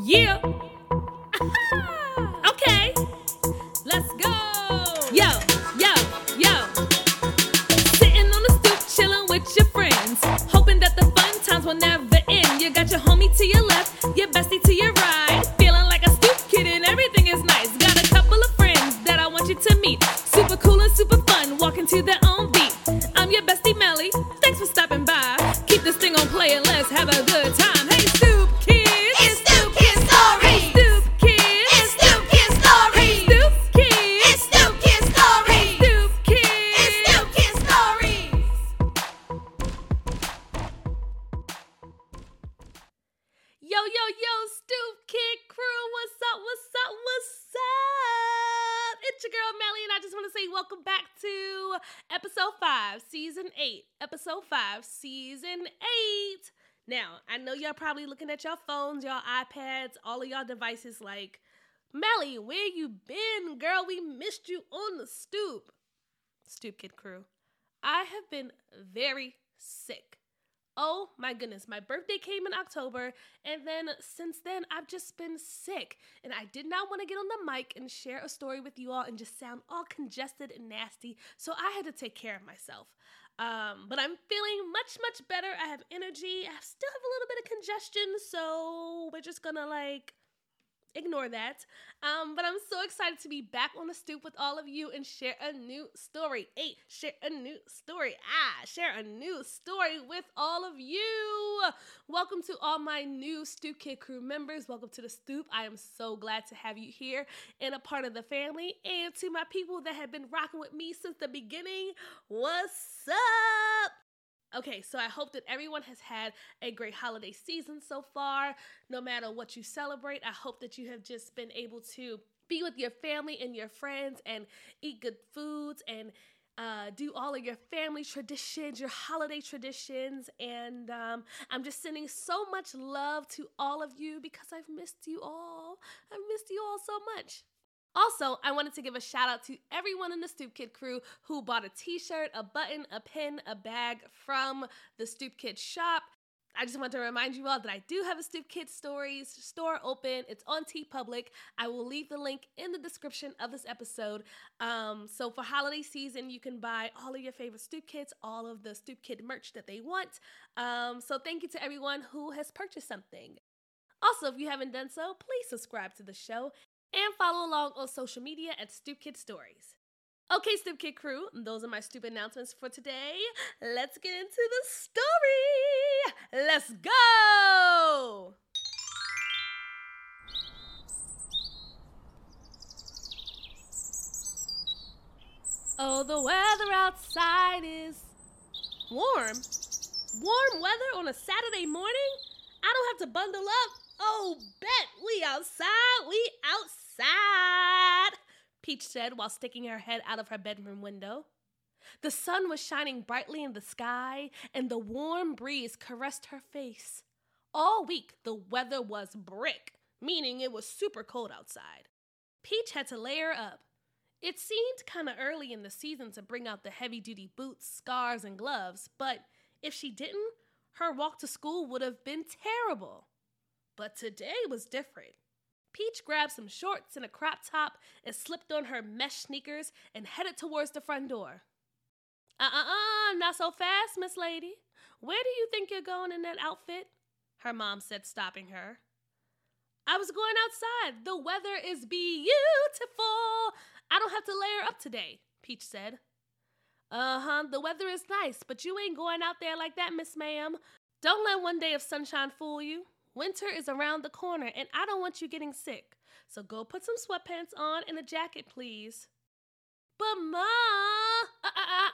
Yeah. okay. Let's go. Yo, yo, yo. Sitting on the stoop, chilling with your friends. Hoping that the fun times will never end. You got your homie to your left, your bestie to your season 8. Now, I know y'all probably looking at your phones, y'all iPads, all of y'all devices like, Melly, where you been, girl? We missed you on the stoop. Stoop Kid crew, I have been very sick. Oh my goodness, my birthday came in October, and then since then, I've just been sick. And I did not want to get on the mic and share a story with you all and just sound all congested and nasty, so I had to take care of myself. Um, but I'm feeling much, much better. I have energy. I still have a little bit of congestion, so we're just gonna like ignore that. Um, but I'm so excited to be back on the stoop with all of you and share a new story. Hey, share a new story. Ah, share a new story with all of you. Welcome to all my new Stoop Kid crew members. Welcome to the stoop. I am so glad to have you here and a part of the family. And to my people that have been rocking with me since the beginning, what's up? Okay, so I hope that everyone has had a great holiday season so far. No matter what you celebrate, I hope that you have just been able to be with your family and your friends and eat good foods and uh, do all of your family traditions, your holiday traditions. And um, I'm just sending so much love to all of you because I've missed you all. I've missed you all so much. Also, I wanted to give a shout out to everyone in the Stoop Kid crew who bought a t shirt, a button, a pin, a bag from the Stoop Kid shop. I just want to remind you all that I do have a Stoop Kid Stories store open. It's on TeePublic. I will leave the link in the description of this episode. Um, so for holiday season, you can buy all of your favorite Stoop Kids, all of the Stoop Kid merch that they want. Um, so thank you to everyone who has purchased something. Also, if you haven't done so, please subscribe to the show and follow along on social media at Stoop Kid Stories. Okay, Stoop Kid crew, those are my stupid announcements for today. Let's get into the story. Let's go. Oh, the weather outside is warm. Warm weather on a Saturday morning? I don't have to bundle up. Oh, bet we outside, we outside, Peach said while sticking her head out of her bedroom window. The sun was shining brightly in the sky, and the warm breeze caressed her face. All week, the weather was brick, meaning it was super cold outside. Peach had to layer up. It seemed kind of early in the season to bring out the heavy duty boots, scarves, and gloves, but if she didn't, her walk to school would have been terrible. But today was different. Peach grabbed some shorts and a crop top and slipped on her mesh sneakers and headed towards the front door. Uh uh uh, not so fast, Miss Lady. Where do you think you're going in that outfit? Her mom said, stopping her. I was going outside. The weather is beautiful. I don't have to layer up today, Peach said. Uh huh, the weather is nice, but you ain't going out there like that, Miss Ma'am. Don't let one day of sunshine fool you. Winter is around the corner, and I don't want you getting sick. So go put some sweatpants on and a jacket, please. But, Ma, uh, uh, uh.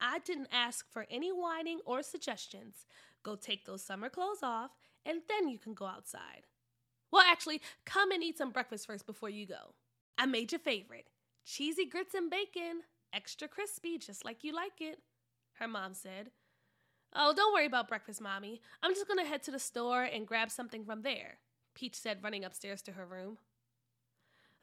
I didn't ask for any whining or suggestions. Go take those summer clothes off, and then you can go outside. Well, actually, come and eat some breakfast first before you go. I made your favorite cheesy grits and bacon, extra crispy, just like you like it, her mom said. Oh, don't worry about breakfast, Mommy. I'm just gonna head to the store and grab something from there, Peach said, running upstairs to her room.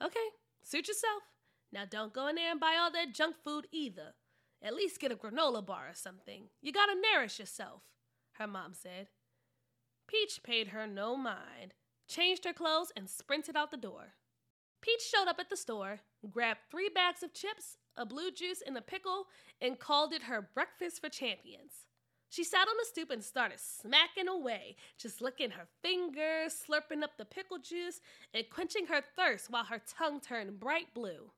Okay, suit yourself. Now don't go in there and buy all that junk food either. At least get a granola bar or something. You gotta nourish yourself, her mom said. Peach paid her no mind. changed her clothes, and sprinted out the door. Peach showed up at the store, grabbed three bags of chips, a blue juice, and a pickle, and called it her breakfast for champions. She sat on the stoop and started smacking away, just licking her fingers, slurping up the pickle juice, and quenching her thirst while her tongue turned bright blue.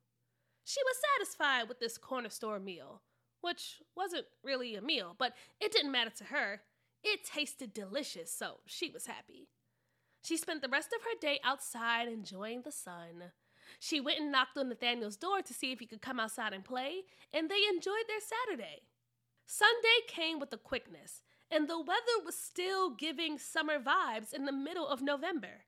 She was satisfied with this corner store meal, which wasn't really a meal, but it didn't matter to her. It tasted delicious, so she was happy. She spent the rest of her day outside enjoying the sun. She went and knocked on Nathaniel's door to see if he could come outside and play, and they enjoyed their Saturday. Sunday came with a quickness, and the weather was still giving summer vibes in the middle of November.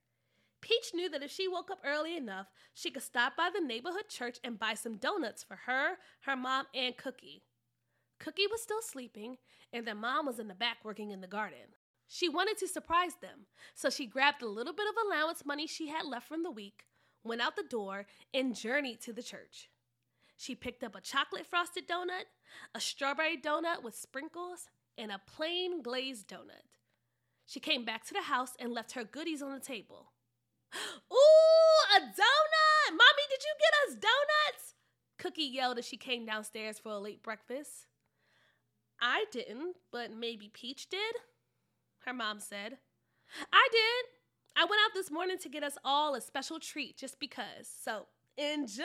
Peach knew that if she woke up early enough, she could stop by the neighborhood church and buy some donuts for her, her mom, and Cookie. Cookie was still sleeping, and their mom was in the back working in the garden. She wanted to surprise them, so she grabbed the little bit of allowance money she had left from the week, went out the door, and journeyed to the church. She picked up a chocolate frosted donut, a strawberry donut with sprinkles, and a plain glazed donut. She came back to the house and left her goodies on the table. Ooh, a donut! Mommy, did you get us donuts? Cookie yelled as she came downstairs for a late breakfast. I didn't, but maybe Peach did, her mom said. I did. I went out this morning to get us all a special treat just because. So enjoy,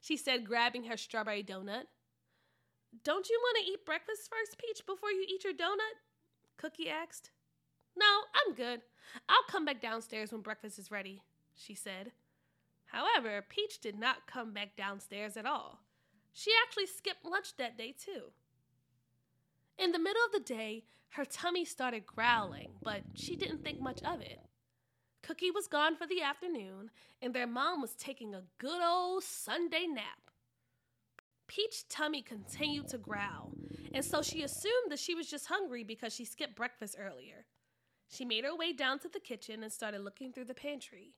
she said, grabbing her strawberry donut. Don't you want to eat breakfast first, Peach, before you eat your donut? Cookie asked. No, I'm good. I'll come back downstairs when breakfast is ready, she said. However, Peach did not come back downstairs at all. She actually skipped lunch that day, too. In the middle of the day, her tummy started growling, but she didn't think much of it. Cookie was gone for the afternoon, and their mom was taking a good old Sunday nap. Peach tummy continued to growl, and so she assumed that she was just hungry because she skipped breakfast earlier. She made her way down to the kitchen and started looking through the pantry.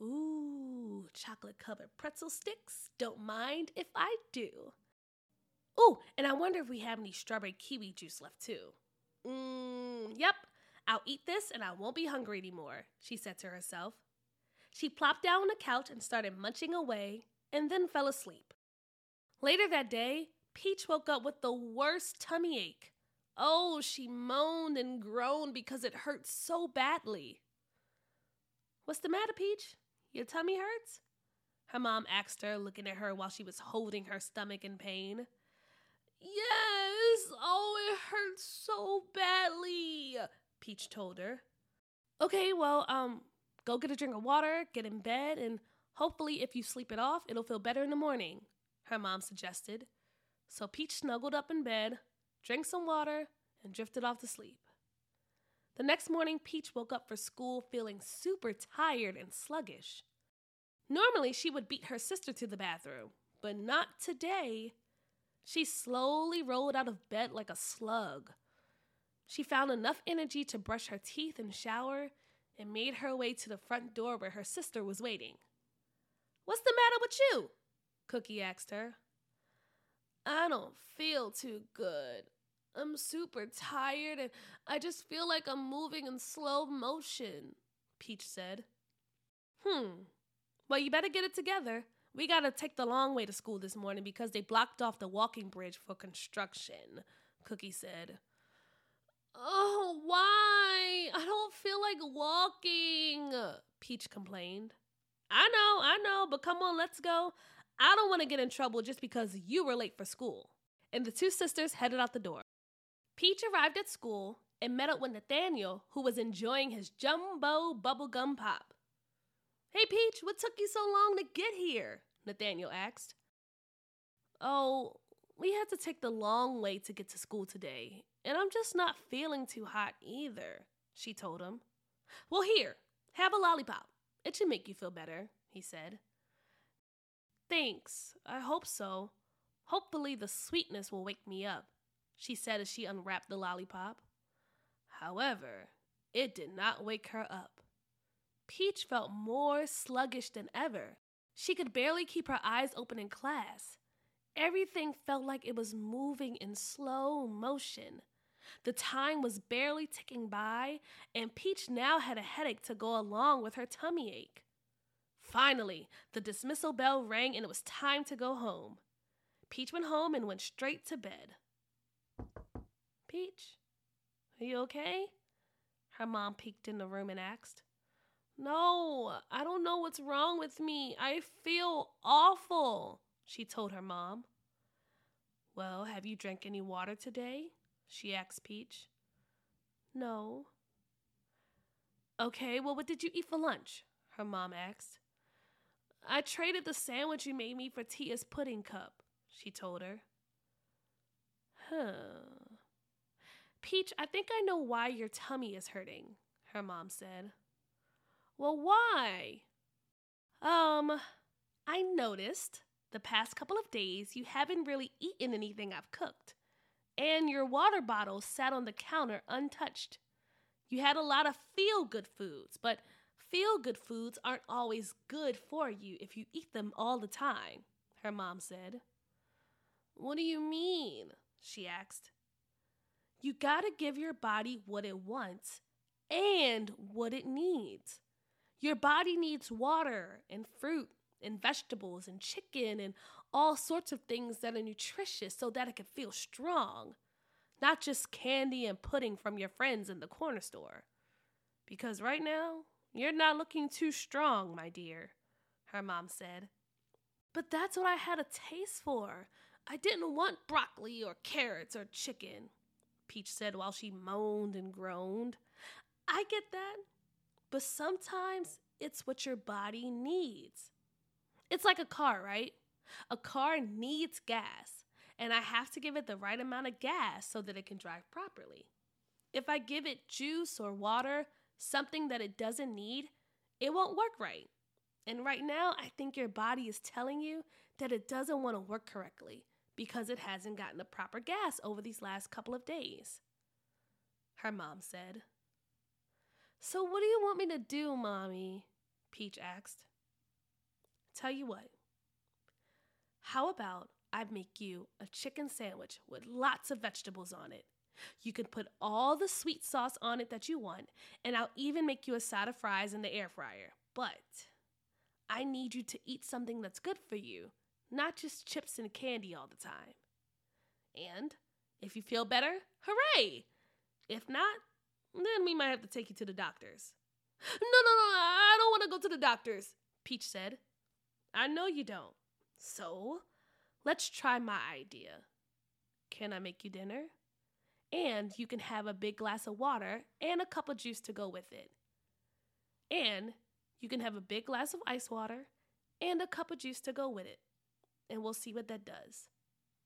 Ooh, chocolate covered pretzel sticks. Don't mind if I do. Ooh, and I wonder if we have any strawberry kiwi juice left too. Mmm, yep, I'll eat this and I won't be hungry anymore, she said to herself. She plopped down on the couch and started munching away and then fell asleep. Later that day, Peach woke up with the worst tummy ache. Oh, she moaned and groaned because it hurt so badly. What's the matter, Peach? Your tummy hurts? Her mom asked her, looking at her while she was holding her stomach in pain. Yes, oh, it hurts so badly, Peach told her. Okay, well, um, go get a drink of water, get in bed, and hopefully, if you sleep it off, it'll feel better in the morning, her mom suggested. So Peach snuggled up in bed, drank some water, and drifted off to sleep. The next morning, Peach woke up for school feeling super tired and sluggish. Normally, she would beat her sister to the bathroom, but not today. She slowly rolled out of bed like a slug. She found enough energy to brush her teeth and shower and made her way to the front door where her sister was waiting. What's the matter with you? Cookie asked her. I don't feel too good. I'm super tired and I just feel like I'm moving in slow motion, Peach said. Hmm. Well, you better get it together. We gotta take the long way to school this morning because they blocked off the walking bridge for construction, Cookie said. Oh, why? I don't feel like walking, Peach complained. I know, I know, but come on, let's go. I don't want to get in trouble just because you were late for school. And the two sisters headed out the door. Peach arrived at school and met up with Nathaniel, who was enjoying his jumbo bubblegum pop. Hey, Peach, what took you so long to get here? Nathaniel asked. Oh, we had to take the long way to get to school today, and I'm just not feeling too hot either, she told him. Well, here, have a lollipop. It should make you feel better, he said. Thanks, I hope so. Hopefully, the sweetness will wake me up, she said as she unwrapped the lollipop. However, it did not wake her up. Peach felt more sluggish than ever. She could barely keep her eyes open in class. Everything felt like it was moving in slow motion. The time was barely ticking by, and Peach now had a headache to go along with her tummy ache. Finally, the dismissal bell rang and it was time to go home. Peach went home and went straight to bed. Peach, are you okay? Her mom peeked in the room and asked. No, I don't know what's wrong with me. I feel awful, she told her mom. Well, have you drank any water today? she asked Peach. No. Okay, well, what did you eat for lunch? her mom asked. I traded the sandwich you made me for Tia's pudding cup, she told her. Huh. Peach, I think I know why your tummy is hurting, her mom said. Well, why? Um, I noticed the past couple of days you haven't really eaten anything I've cooked, and your water bottle sat on the counter untouched. You had a lot of feel good foods, but feel good foods aren't always good for you if you eat them all the time, her mom said. What do you mean? she asked. You gotta give your body what it wants and what it needs. Your body needs water and fruit and vegetables and chicken and all sorts of things that are nutritious so that it can feel strong, not just candy and pudding from your friends in the corner store. Because right now, you're not looking too strong, my dear, her mom said. But that's what I had a taste for. I didn't want broccoli or carrots or chicken. Peach said while she moaned and groaned. I get that, but sometimes it's what your body needs. It's like a car, right? A car needs gas, and I have to give it the right amount of gas so that it can drive properly. If I give it juice or water, something that it doesn't need, it won't work right. And right now, I think your body is telling you that it doesn't want to work correctly because it hasn't gotten the proper gas over these last couple of days. Her mom said. So, what do you want me to do, Mommy? Peach asked. Tell you what. How about I make you a chicken sandwich with lots of vegetables on it? You can put all the sweet sauce on it that you want, and I'll even make you a side of fries in the air fryer. But I need you to eat something that's good for you not just chips and candy all the time. And if you feel better, hooray! If not, then we might have to take you to the doctors. No, no, no, I don't want to go to the doctors, Peach said. I know you don't. So, let's try my idea. Can I make you dinner? And you can have a big glass of water and a cup of juice to go with it. And you can have a big glass of ice water and a cup of juice to go with it and we'll see what that does.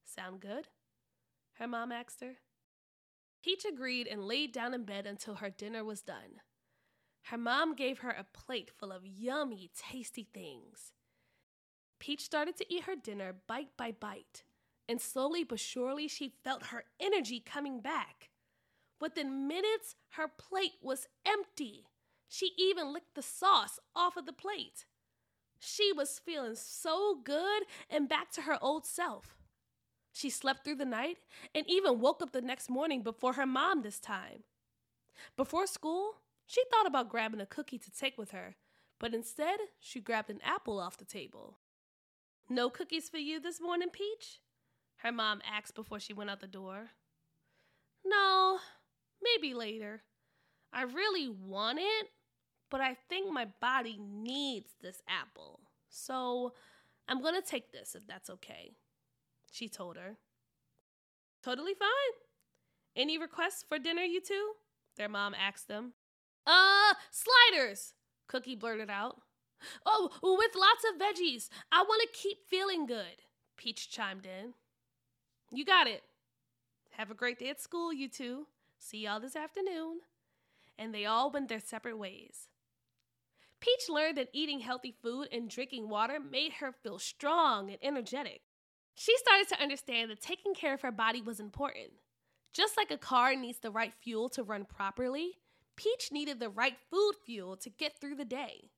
Sound good? Her mom asked her. Peach agreed and laid down in bed until her dinner was done. Her mom gave her a plate full of yummy, tasty things. Peach started to eat her dinner bite by bite, and slowly but surely she felt her energy coming back. Within minutes, her plate was empty. She even licked the sauce off of the plate. She was feeling so good and back to her old self. She slept through the night and even woke up the next morning before her mom this time. Before school, she thought about grabbing a cookie to take with her, but instead, she grabbed an apple off the table. No cookies for you this morning, Peach? Her mom asked before she went out the door. No, maybe later. I really want it, but I think my body needs this apple. So I'm going to take this if that's okay. She told her. Totally fine. Any requests for dinner, you two? Their mom asked them. Uh, sliders, Cookie blurted out. Oh, with lots of veggies. I want to keep feeling good, Peach chimed in. You got it. Have a great day at school, you two. See y'all this afternoon. And they all went their separate ways. Peach learned that eating healthy food and drinking water made her feel strong and energetic. She started to understand that taking care of her body was important. Just like a car needs the right fuel to run properly, Peach needed the right food fuel to get through the day.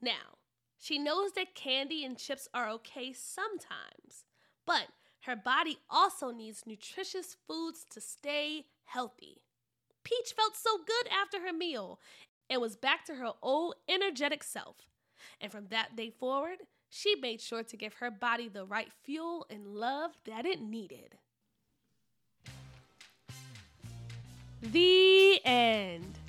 Now, she knows that candy and chips are okay sometimes, but her body also needs nutritious foods to stay healthy. Peach felt so good after her meal and was back to her old energetic self. And from that day forward, she made sure to give her body the right fuel and love that it needed. The end.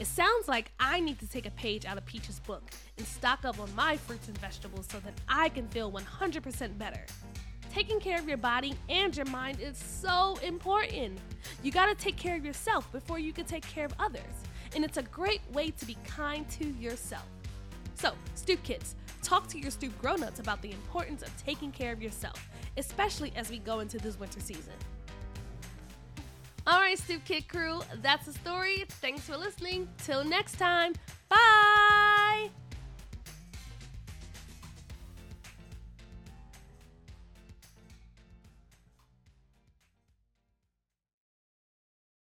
It sounds like I need to take a page out of Peach's book and stock up on my fruits and vegetables so that I can feel 100% better. Taking care of your body and your mind is so important. You gotta take care of yourself before you can take care of others, and it's a great way to be kind to yourself. So, Stoop Kids, talk to your Stoop grown-ups about the importance of taking care of yourself, especially as we go into this winter season. All right, Stoop Kid crew, that's the story. Thanks for listening. Till next time, bye.